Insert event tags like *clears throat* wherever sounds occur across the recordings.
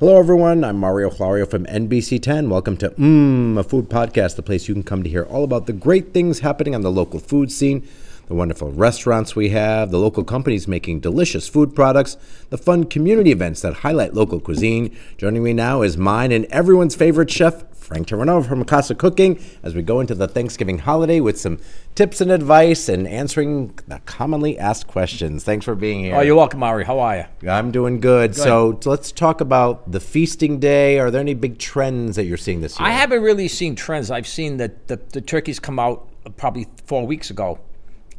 Hello, everyone. I'm Mario Hilario from NBC10. Welcome to Mmm, a food podcast, the place you can come to hear all about the great things happening on the local food scene, the wonderful restaurants we have, the local companies making delicious food products, the fun community events that highlight local cuisine. Joining me now is mine and everyone's favorite chef, Frank Terranova from Casa Cooking, as we go into the Thanksgiving holiday with some tips and advice and answering the commonly asked questions. Thanks for being here. Oh, you're welcome, Ari. How are you? I'm doing good. So let's talk about the feasting day. Are there any big trends that you're seeing this year? I haven't really seen trends. I've seen that the, the turkeys come out probably four weeks ago,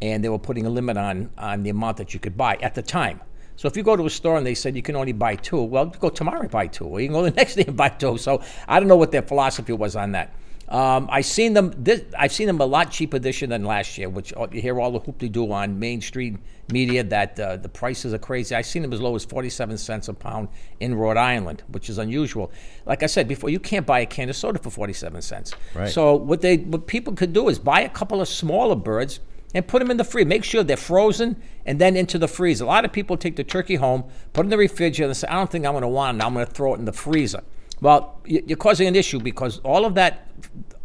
and they were putting a limit on on the amount that you could buy at the time. So if you go to a store and they said you can only buy two, well, go tomorrow and buy two, or you can go the *laughs* next day and buy two. So I don't know what their philosophy was on that. Um, I seen them. This, I've seen them a lot cheaper this year than last year. Which uh, you hear all the hoop-de-doo on mainstream media that uh, the prices are crazy. I've seen them as low as forty-seven cents a pound in Rhode Island, which is unusual. Like I said before, you can't buy a can of soda for forty-seven cents. Right. So what they what people could do is buy a couple of smaller birds and put them in the freezer. Make sure they're frozen and then into the freezer. A lot of people take the turkey home, put it in the refrigerator, and say, I don't think I'm going to want it. I'm going to throw it in the freezer. Well, you're causing an issue because all of that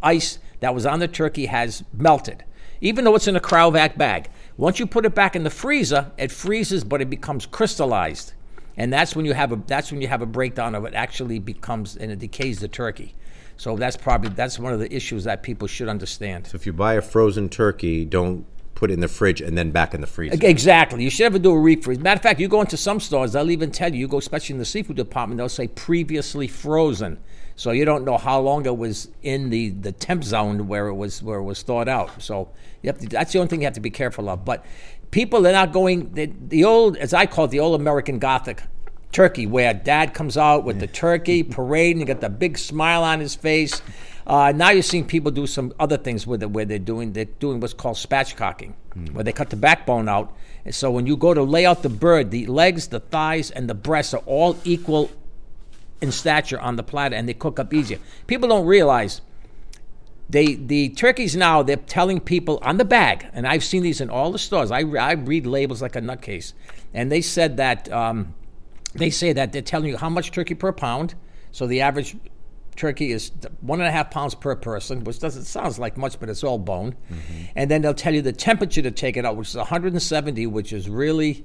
ice that was on the turkey has melted, even though it's in a Cryovac bag. Once you put it back in the freezer, it freezes, but it becomes crystallized. And that's when you have a that's when you have a breakdown of it actually becomes and it decays the turkey. So that's probably that's one of the issues that people should understand. So if you buy a frozen turkey, don't put in the fridge and then back in the freezer. Exactly. You should never do a refreeze. Matter of fact, you go into some stores, they'll even tell you, you go especially in the seafood department, they'll say previously frozen. So you don't know how long it was in the, the temp zone where it was where it was thawed out. So you have to, that's the only thing you have to be careful of. But people they're not going the, the old as I call it the old American Gothic turkey, where dad comes out with the turkey *laughs* parade and you got the big smile on his face. Uh, now you're seeing people do some other things with it, where they're doing they're doing what's called spatchcocking, where they cut the backbone out. And so when you go to lay out the bird, the legs, the thighs, and the breasts are all equal in stature on the platter, and they cook up easier. People don't realize they the turkeys now they're telling people on the bag, and I've seen these in all the stores. I, I read labels like a nutcase, and they said that um, they say that they're telling you how much turkey per pound. So the average turkey is one and a half pounds per person, which doesn't sounds like much, but it's all bone. Mm-hmm. And then they'll tell you the temperature to take it out, which is 170, which is really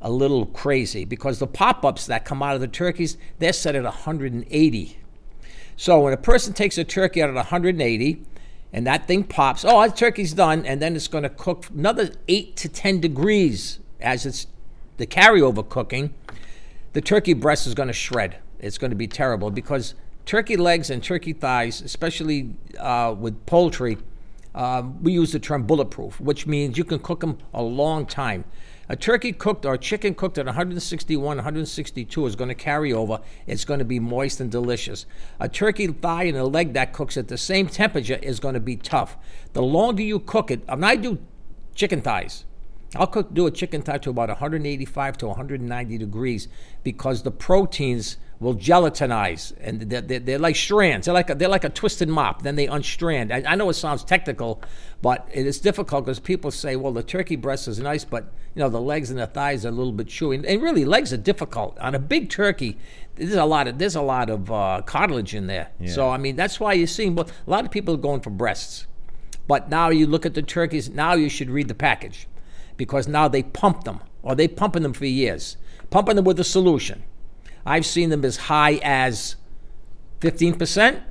a little crazy because the pop-ups that come out of the turkeys they're set at 180. So when a person takes a turkey out at 180 and that thing pops, oh, the turkey's done, and then it's going to cook another eight to 10 degrees as it's the carryover cooking, the turkey breast is going to shred. It's going to be terrible because turkey legs and turkey thighs, especially uh, with poultry, um, we use the term bulletproof, which means you can cook them a long time. A turkey cooked or chicken cooked at 161, 162 is going to carry over. It's going to be moist and delicious. A turkey thigh and a leg that cooks at the same temperature is going to be tough. The longer you cook it, and I do chicken thighs. I'll cook do a chicken thigh to about 185 to 190 degrees because the proteins will gelatinize and they're, they're, they're like strands. They're like a, they're like a twisted mop. Then they unstrand. I, I know it sounds technical, but it is difficult because people say, "Well, the turkey breast is nice, but you know the legs and the thighs are a little bit chewy." And, and really, legs are difficult on a big turkey. There's a lot of there's a lot of uh, cartilage in there. So I mean that's why you're seeing a lot of people are going for breasts. But now you look at the turkeys. Now you should read the package because now they pump them, or they pumping them for years, pumping them with a solution. I've seen them as high as 15%.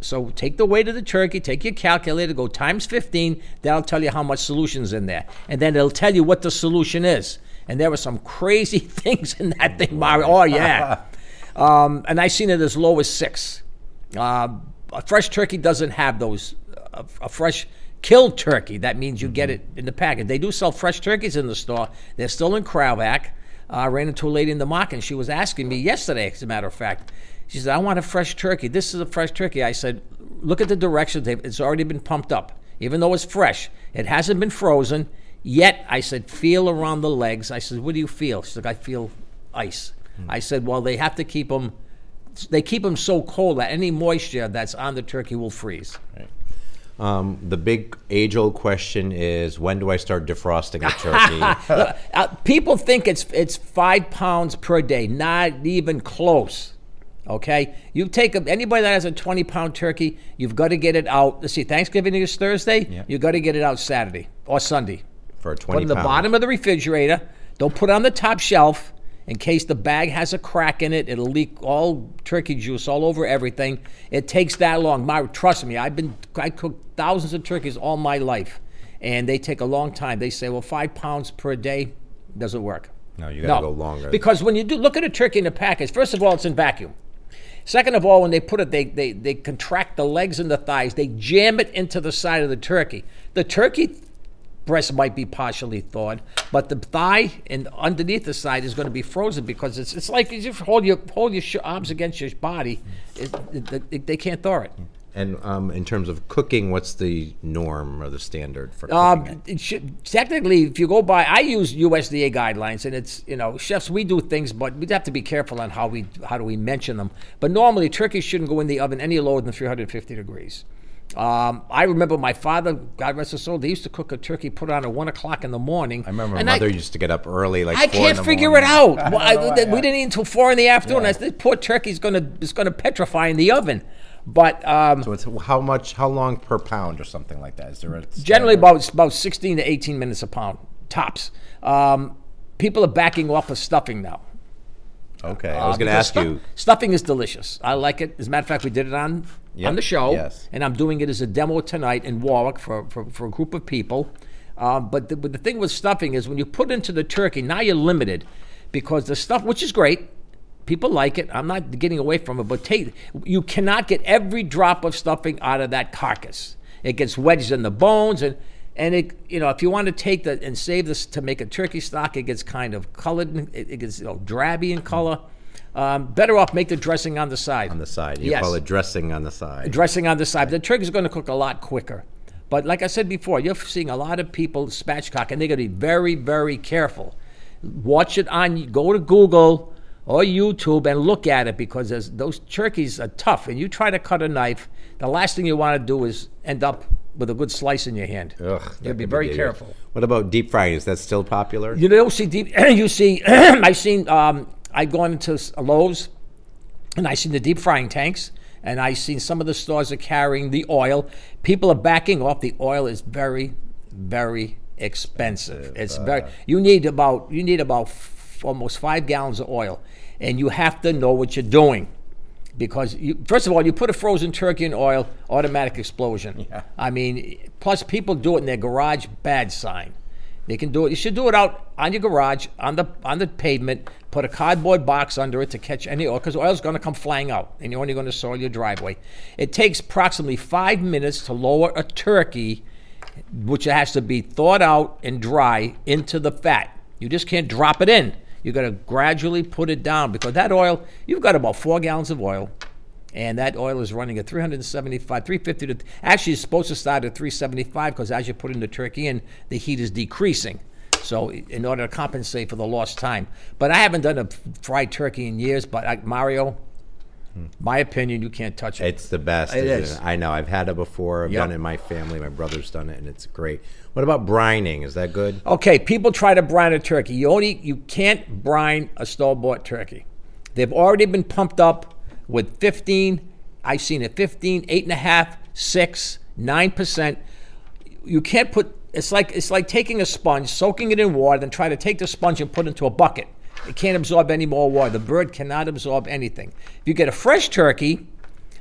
So take the weight of the turkey, take your calculator, go times 15. That'll tell you how much solution's in there. And then it'll tell you what the solution is. And there were some *laughs* crazy things in that thing, Mario. Oh, yeah. *laughs* um, and I've seen it as low as six. Uh, a fresh turkey doesn't have those. A, a fresh killed turkey, that means you get mm-hmm. it in the package. They do sell fresh turkeys in the store. They're still in Cryovac. I ran into a lady in the market, and she was asking me yesterday, as a matter of fact. She said, "I want a fresh turkey. This is a fresh turkey." I said, "Look at the directions. They've- It's already been pumped up, even though it's fresh. It hasn't been frozen yet." I said, "Feel around the legs." I said, "What do you feel?" She's like, "I feel ice." Hmm. I said, "Well, they have to keep them." They keep them so cold that any moisture that's on the turkey will freeze. Um, the big age-old question is, when do I start defrosting a turkey? *laughs* Uh, people think it's it's five pounds per day. Not even close. Okay, you take a, anybody that has a twenty pound turkey, you've got to get it out. Let's see, Thanksgiving is Thursday. Yeah. You got to get it out Saturday or Sunday. For a Put it in the pound. bottom of the refrigerator. Don't put it on the top shelf in case the bag has a crack in it. It'll leak all turkey juice all over everything. It takes that long. My, trust me, I've been I cooked thousands of turkeys all my life, and they take a long time. They say, well, five pounds per day doesn't work. No, you gotta go longer. Because when you do look at a turkey in a package, first of all, it's in vacuum. Second of all, when they put it, they, they, they contract the legs and the thighs. They jam it into the side of the turkey. The turkey breast might be partially thawed, but the thigh and underneath the side is going to be frozen because it's, it's like you just hold your hold your sh- arms against your body. It, it, it- they can't thaw it. And um, in terms of cooking, what's the norm or the standard for cooking? Um, it should, technically, if you go by, I use USDA guidelines, and it's you know chefs we do things, but we have to be careful on how we how do we mention them. But normally, turkey shouldn't go in the oven any lower than 350 degrees. Um, I remember my father, God rest his soul, they used to cook a turkey, put it on at one o'clock in the morning. I remember my mother used to get up early, like I can't the figure morning. it out. *laughs* I Well, I- why, we yeah. didn't eat until four in the afternoon. I said, this poor turkey's gonna is gonna petrify in the oven. But um, So it's how much, how long per pound or something like that? Is there a generally about about 16 to 18 minutes a pound tops. Um, people are backing off of stuffing now. Okay, I was Uh, going to ask stuff- you. Stuffing is delicious. I like it. As a matter of fact, we did it on Yep, on the show, yes. and I'm doing it as a demo tonight in Warwick for, for, for a group of people. Um, but, the, but the thing with stuffing is when you put into the turkey, now you're limited because the stuff, which is great, people like it. I'm not getting away from it, but take you cannot get every drop of stuffing out of that carcass. It gets wedged in the bones and. And it, you know, if you want to take the and save this to make a turkey stock, it gets kind of colored. It, it gets you know, drabby in color. Um, better off make the dressing on the side. On the side. You Yes. call it dressing on the side. dressing on the side. The turkey's going to cook a lot quicker. But like I said before, you're seeing a lot of people spatchcock, and they're going to be very, very careful. Watch it on. Go to Google or YouTube and look at it because those turkeys are tough. And you try to cut a knife, the last thing you want to do is end up with a good slice in your hand. Ugh, You'll be very dangerous. careful. What about deep frying? Is that still popular? You don't see deep. *clears throat* you see, *clears throat* I've seen. Um, I've gone into Lowe's, and I've seen the deep frying tanks, and I've seen some of the stores are carrying the oil. People are backing off. The oil is very, very expensive. It's very. You need about you need about f- almost five gallons of oil, and you have to know what you're doing. Because you, first of all, you put a frozen turkey in oil, automatic explosion. *laughs* Yeah. I mean, plus people do it in their garage, bad sign. They can do it. You should do it out on your garage, on the on the pavement. Put a cardboard box under it to catch any oil, because oil's going to come flying out, and you're only going to soil your driveway. It takes approximately five minutes to lower a turkey, which has to be thawed out and dry, into the fat. You just can't drop it in. You got to gradually put it down because that oil. You've got about four gallons of oil and that oil is running at 375 350 to actually it's supposed to start at 375 because as you're putting the turkey in the heat is decreasing so in order to compensate for the lost time but i haven't done a fried turkey in years but I, mario my opinion you can't touch it It's the best. It isn't is. It? I know. I've had it before. I've Yep. done it in my family. My brother's done it, and it's great. What about brining? Is that good? Okay, people try to brine a turkey. You only you can't brine a store-bought turkey. They've already been pumped up with 15. I've seen it 15, eight and a half, six, nine percent. You can't put. It's like it's like taking a sponge, soaking it in water, then try to take the sponge and put it into a bucket. It can't absorb any more water. The bird cannot absorb anything. If you get a fresh turkey,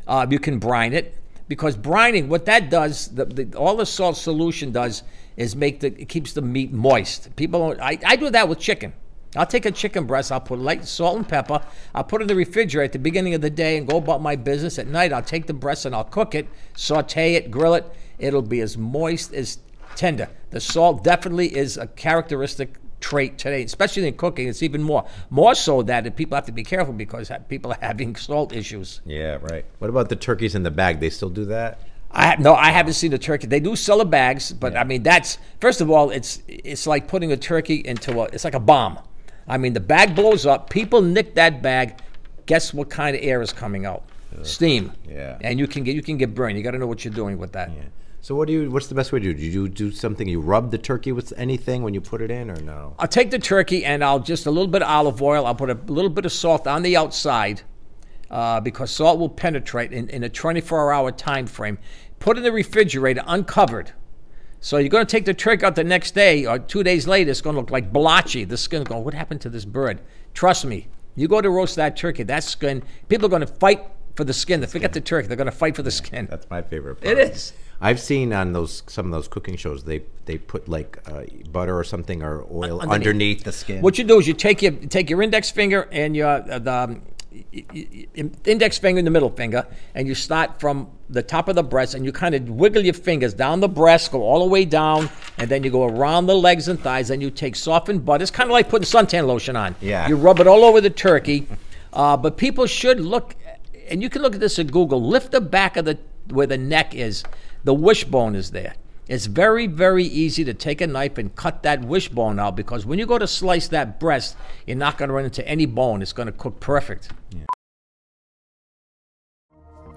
uh, you can brine it because brining, what that does, the, the, all the salt solution does is make the it keeps the meat moist. People, I, I do that with chicken. I'll take a chicken breast, I'll put light salt and pepper, I'll put it in the refrigerator at the beginning of the day and go about my business. At night, I'll take the breast and I'll cook it, saute it, grill it. It'll be as moist as tender. The salt definitely is a characteristic trait today, especially in cooking. It's even more more so that people have to be careful because people are having salt issues. Yeah, right. What about the turkeys in the bag? They still do that? I ha- no, I haven't seen a turkey. They do sell the bags, but I mean that's first of all, it's it's like putting a turkey into a it's like a bomb. I mean the bag blows up, people nick that bag. Guess what kind of air is coming out? Steam. Yeah. And you can get you can get burned. You got to know what you're doing with that. Yeah. So what do you? What's the best way to do? Do you do something? You rub the turkey with anything when you put it in, or no? I'll take the turkey and I'll just a little bit of olive oil. I'll put a little bit of salt on the outside uh, because salt will penetrate in, in a 24 hour time frame. Put in the refrigerator uncovered. So you're going to take the turkey out the next day or two days later. It's going to look like blotchy. The skin going, what happened to this bird? Trust me. You go to roast that turkey, that skin. People are going to fight for the skin. They forget the turkey. They're going to fight for the skin. That's my favorite. It part. is. I've seen on those some of those cooking shows they they put like uh, butter or something or oil Underneath. underneath, the skin. What you do is you take your take your index finger and your uh, the um, index finger and the middle finger, and you start from the top of the breast, and you kind of wiggle your fingers down the breast, go all the way down, and then you go around the legs and thighs. and you take softened butter. It's kind of like putting suntan lotion on. Yeah. You rub it all over the turkey, uh, but people should look, and you can look at this at Google. Lift the back of the where the neck is. The wishbone is there. It's very, very easy to take a knife and cut that wishbone out because when you go to slice that breast, you're not going to run into any bone. It's going to cook perfect. Yeah.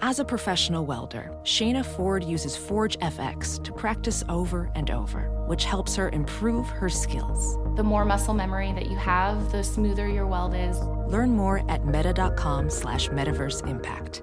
As a professional welder, Shayna Ford uses Forge FX to practice over and over, which helps her improve her skills. The more muscle memory that you have, the smoother your weld is. Learn more at meta.com slash metaverse impact.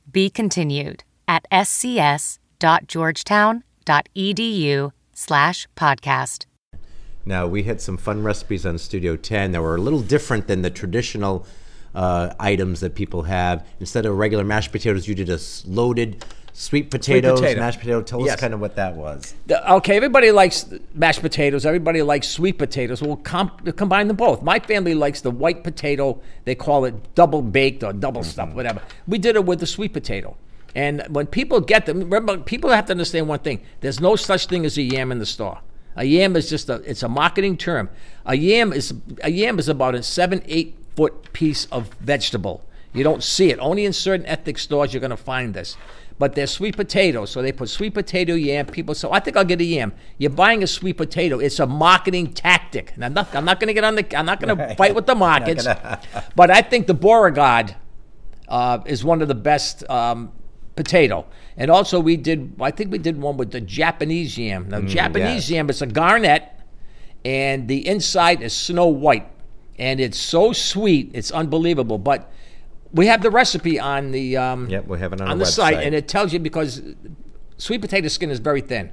Be continued at scs.georgetown.edu slash podcast. Now we had some fun recipes on Studio 10 that were a little different than the traditional uh, items that people have. Instead of regular mashed potatoes, you did a loaded sweet potatoes, potato. mashed potato. Tell Yes. us kind of what that was. The- okay, everybody likes mashed potatoes. Everybody likes sweet potatoes. We'll comp- combine them both. My family likes the white potato. They call it double baked or double stuffed, mm-hmm. whatever. We did it with the sweet potato. And when people get them, remember, people have to understand one thing: there's no such thing as a yam in the store. A yam is just a it's a marketing term. A yam is a yam is about a seven eight foot piece of vegetable. You don't see it. Only in certain ethnic stores you're going to find this. But they're sweet potatoes, so they put sweet potato yam. People say, "I think I'll get a yam." You're buying a sweet potato. It's a marketing tactic. And I'm not. I'm not going to get on the. I'm not going to fight with the *laughs* markets. *laughs* but I think the Beauregard uh, is one of the best um, potato. And also, we did. I think we did one with the Japanese yam. Now, Japanese yes. yam is a garnet, and the inside is snow white, and it's so sweet, it's unbelievable. But we have the recipe on the um, Yep, we have it on on the site, and it tells you because sweet potato skin is very thin,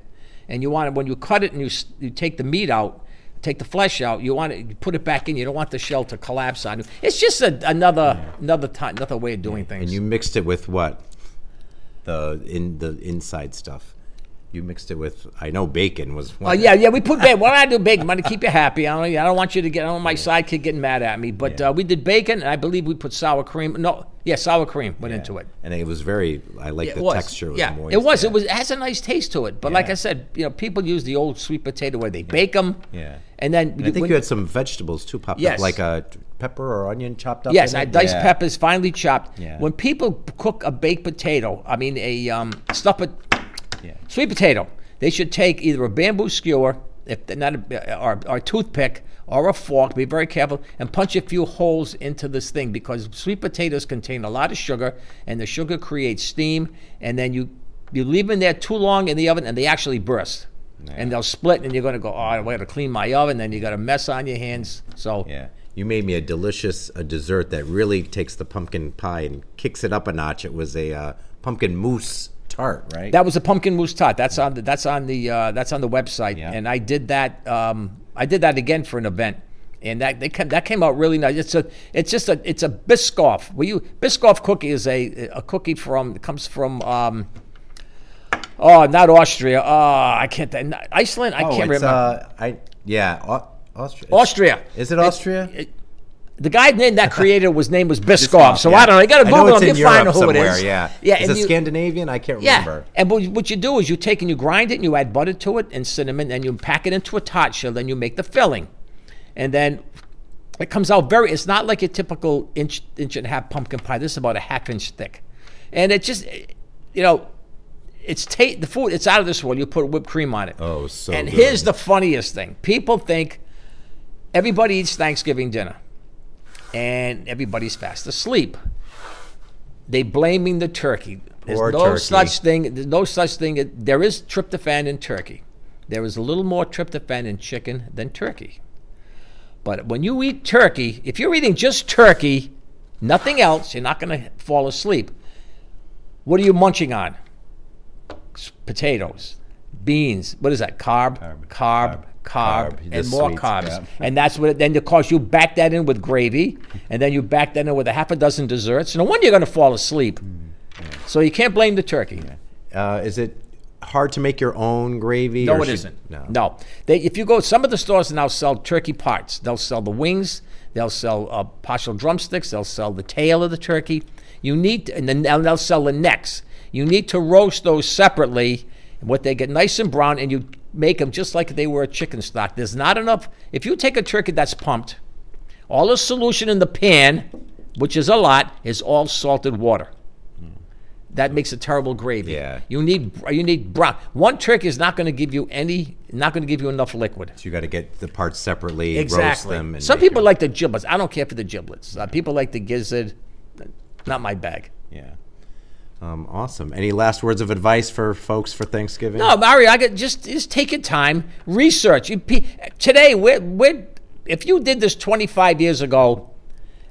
and you want it when you cut it and you you take the meat out. Take the flesh out. You want it. You put it back in. You don't want the shell to collapse on you. It's just a, another another time, another way of doing things. And you mixed it with what? The in the inside stuff. You mixed it with. I know bacon was. Oh yeah, yeah. We put bacon. *laughs* Why don't I do bacon? I'm to keep you happy. I don't. I don't want you to get. I don't want my sidekick getting mad at me. But uh, we did bacon, and I believe we put sour cream. No, yeah, sour cream went into it. And it was very. I like It the was. texture. Yeah, it was. yeah. It was. It has a nice taste to it. But like I said, you know, people use the old sweet potato where they bake them. Yeah. And then And I think when- you had some vegetables too popped Yes. up, like a pepper or onion chopped up. Yes, I diced Yeah. peppers, finely chopped. Yeah. When people cook a baked potato, I mean a um, stuff it, Yeah. sweet potato, they should take either a bamboo skewer, if not a, or, or a toothpick or a fork. Be very careful and punch a few holes into this thing because sweet potatoes contain a lot of sugar, and the sugar creates steam, and then you you leave them there too long in the oven, and they actually burst. And they'll split, and you're going to go, oh, I got to clean my oven. Then you got a mess on your hands. So Yeah. You made me a delicious a dessert that really takes the pumpkin pie and kicks it up a notch. It was a uh, pumpkin mousse tart, right? That was a pumpkin mousse tart. That's on the that's on the uh, that's on the website, Yeah. and I did that. Um, I did that again for an event, and that they came, that came out really nice. It's a it's just a it's a Biscoff. Will you Biscoff cookie is a a cookie from it comes from. Um, Oh, not Austria. Oh, I can't. Iceland. I oh, can't it's, remember. Uh, I yeah, Austria. Austria. Is it Austria? It- the guy name that *laughs* created was name was Biscoff. Biscoff, so yeah. I don't know. You got to Google him. You find Europe who it is. Yeah, Yeah. Is it you- Scandinavian? I can't Yeah, remember. and what, what you do is you take and you grind it and you add butter to it and cinnamon and you pack it into a tart shell. Then you make the filling, and then it comes out very. It's not like a typical inch inch and a half pumpkin pie. This is about a half inch thick, and it just, you know, it's ta- the food. It's out of this world. You put whipped cream on it. Oh, so And good. here's the funniest thing: people think everybody eats Thanksgiving dinner, and everybody's fast asleep. They blaming the turkey. There's Poor no turkey. such thing. There's no such thing. There is tryptophan in turkey. There is a little more tryptophan in chicken than turkey. But when you eat turkey, if you're eating just turkey, nothing else, you're not going to fall asleep. What are you munching on? Potatoes, beans. What is that? Carb, carb, carb, carb, and more sweets, carbs. yeah. And that's what. It, then of course you back that in with gravy, and then you back that in with a half a dozen desserts. No wonder you're going to fall asleep. So you can't blame the turkey. Uh, is it hard to make your own gravy? No, it should- isn't. No. no. They, if you go, some of the stores now sell turkey parts. They'll sell the wings. They'll sell uh, partial drumsticks. They'll sell the tail of the turkey. You need, to, and then they'll they'll sell the necks. You need to roast those separately. And what they get nice and brown, and you make them just like they were a chicken stock. There's not enough. If you take a turkey that's pumped, all the solution in the pan, which is a lot, is all salted water. That makes a terrible gravy. Yeah. You need you need brown. One turkey is not going to give you any, not going to give you enough liquid. So you got to get the parts separately, roast Exactly. them. And Some people your- like the giblets. I don't care for the giblets. Uh, people like the gizzard. Not my bag. Yeah. Um, awesome. Any last words of advice for folks for Thanksgiving? No, Mario, I got just just take your time, research. You, today, we're, we're, if you did this 25 years ago,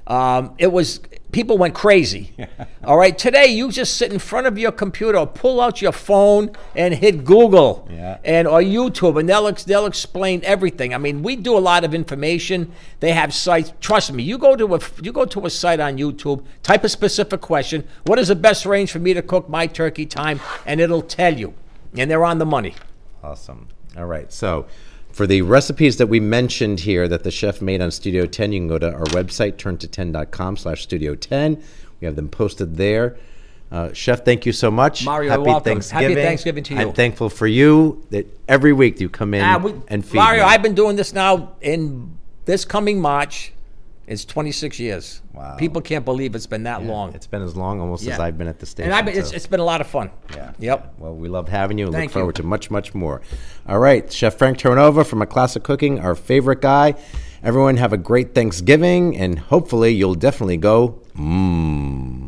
um, it was people went crazy. *laughs* All right, today you just sit in front of your computer, or pull out your phone and hit Google Yeah. and or YouTube, and they'll ex- they'll explain everything. I mean, we do a lot of information. They have sites. Trust me, you go to a you go to a site on YouTube, type a specific question. What is the best range for me to cook my turkey time? And it'll tell you, and they're on the money. Awesome. All right. So, for the recipes that we mentioned here that the chef made on Studio 10, you can go to our website, turnto10.com slash studio 10. We have them posted there. Uh, chef, thank you so much. Mario, Happy welcome. Happy Thanksgiving. Thanksgiving to you. I'm thankful for you that every week you come in Ah, we- and feed Mario, me. I've been doing this now in this coming March. It's 26 years. Wow. People can't believe it's been that Yeah, long. It's been as long almost as I've been at the station. and I've been, it's, it's been a lot of fun. Yeah. Yep. Well, we love having you and Thank look you. forward to much, much more. All right, Chef Frank Terranova from A Classic Cooking, our favorite guy. Everyone have a great Thanksgiving, and hopefully you'll definitely go mmm.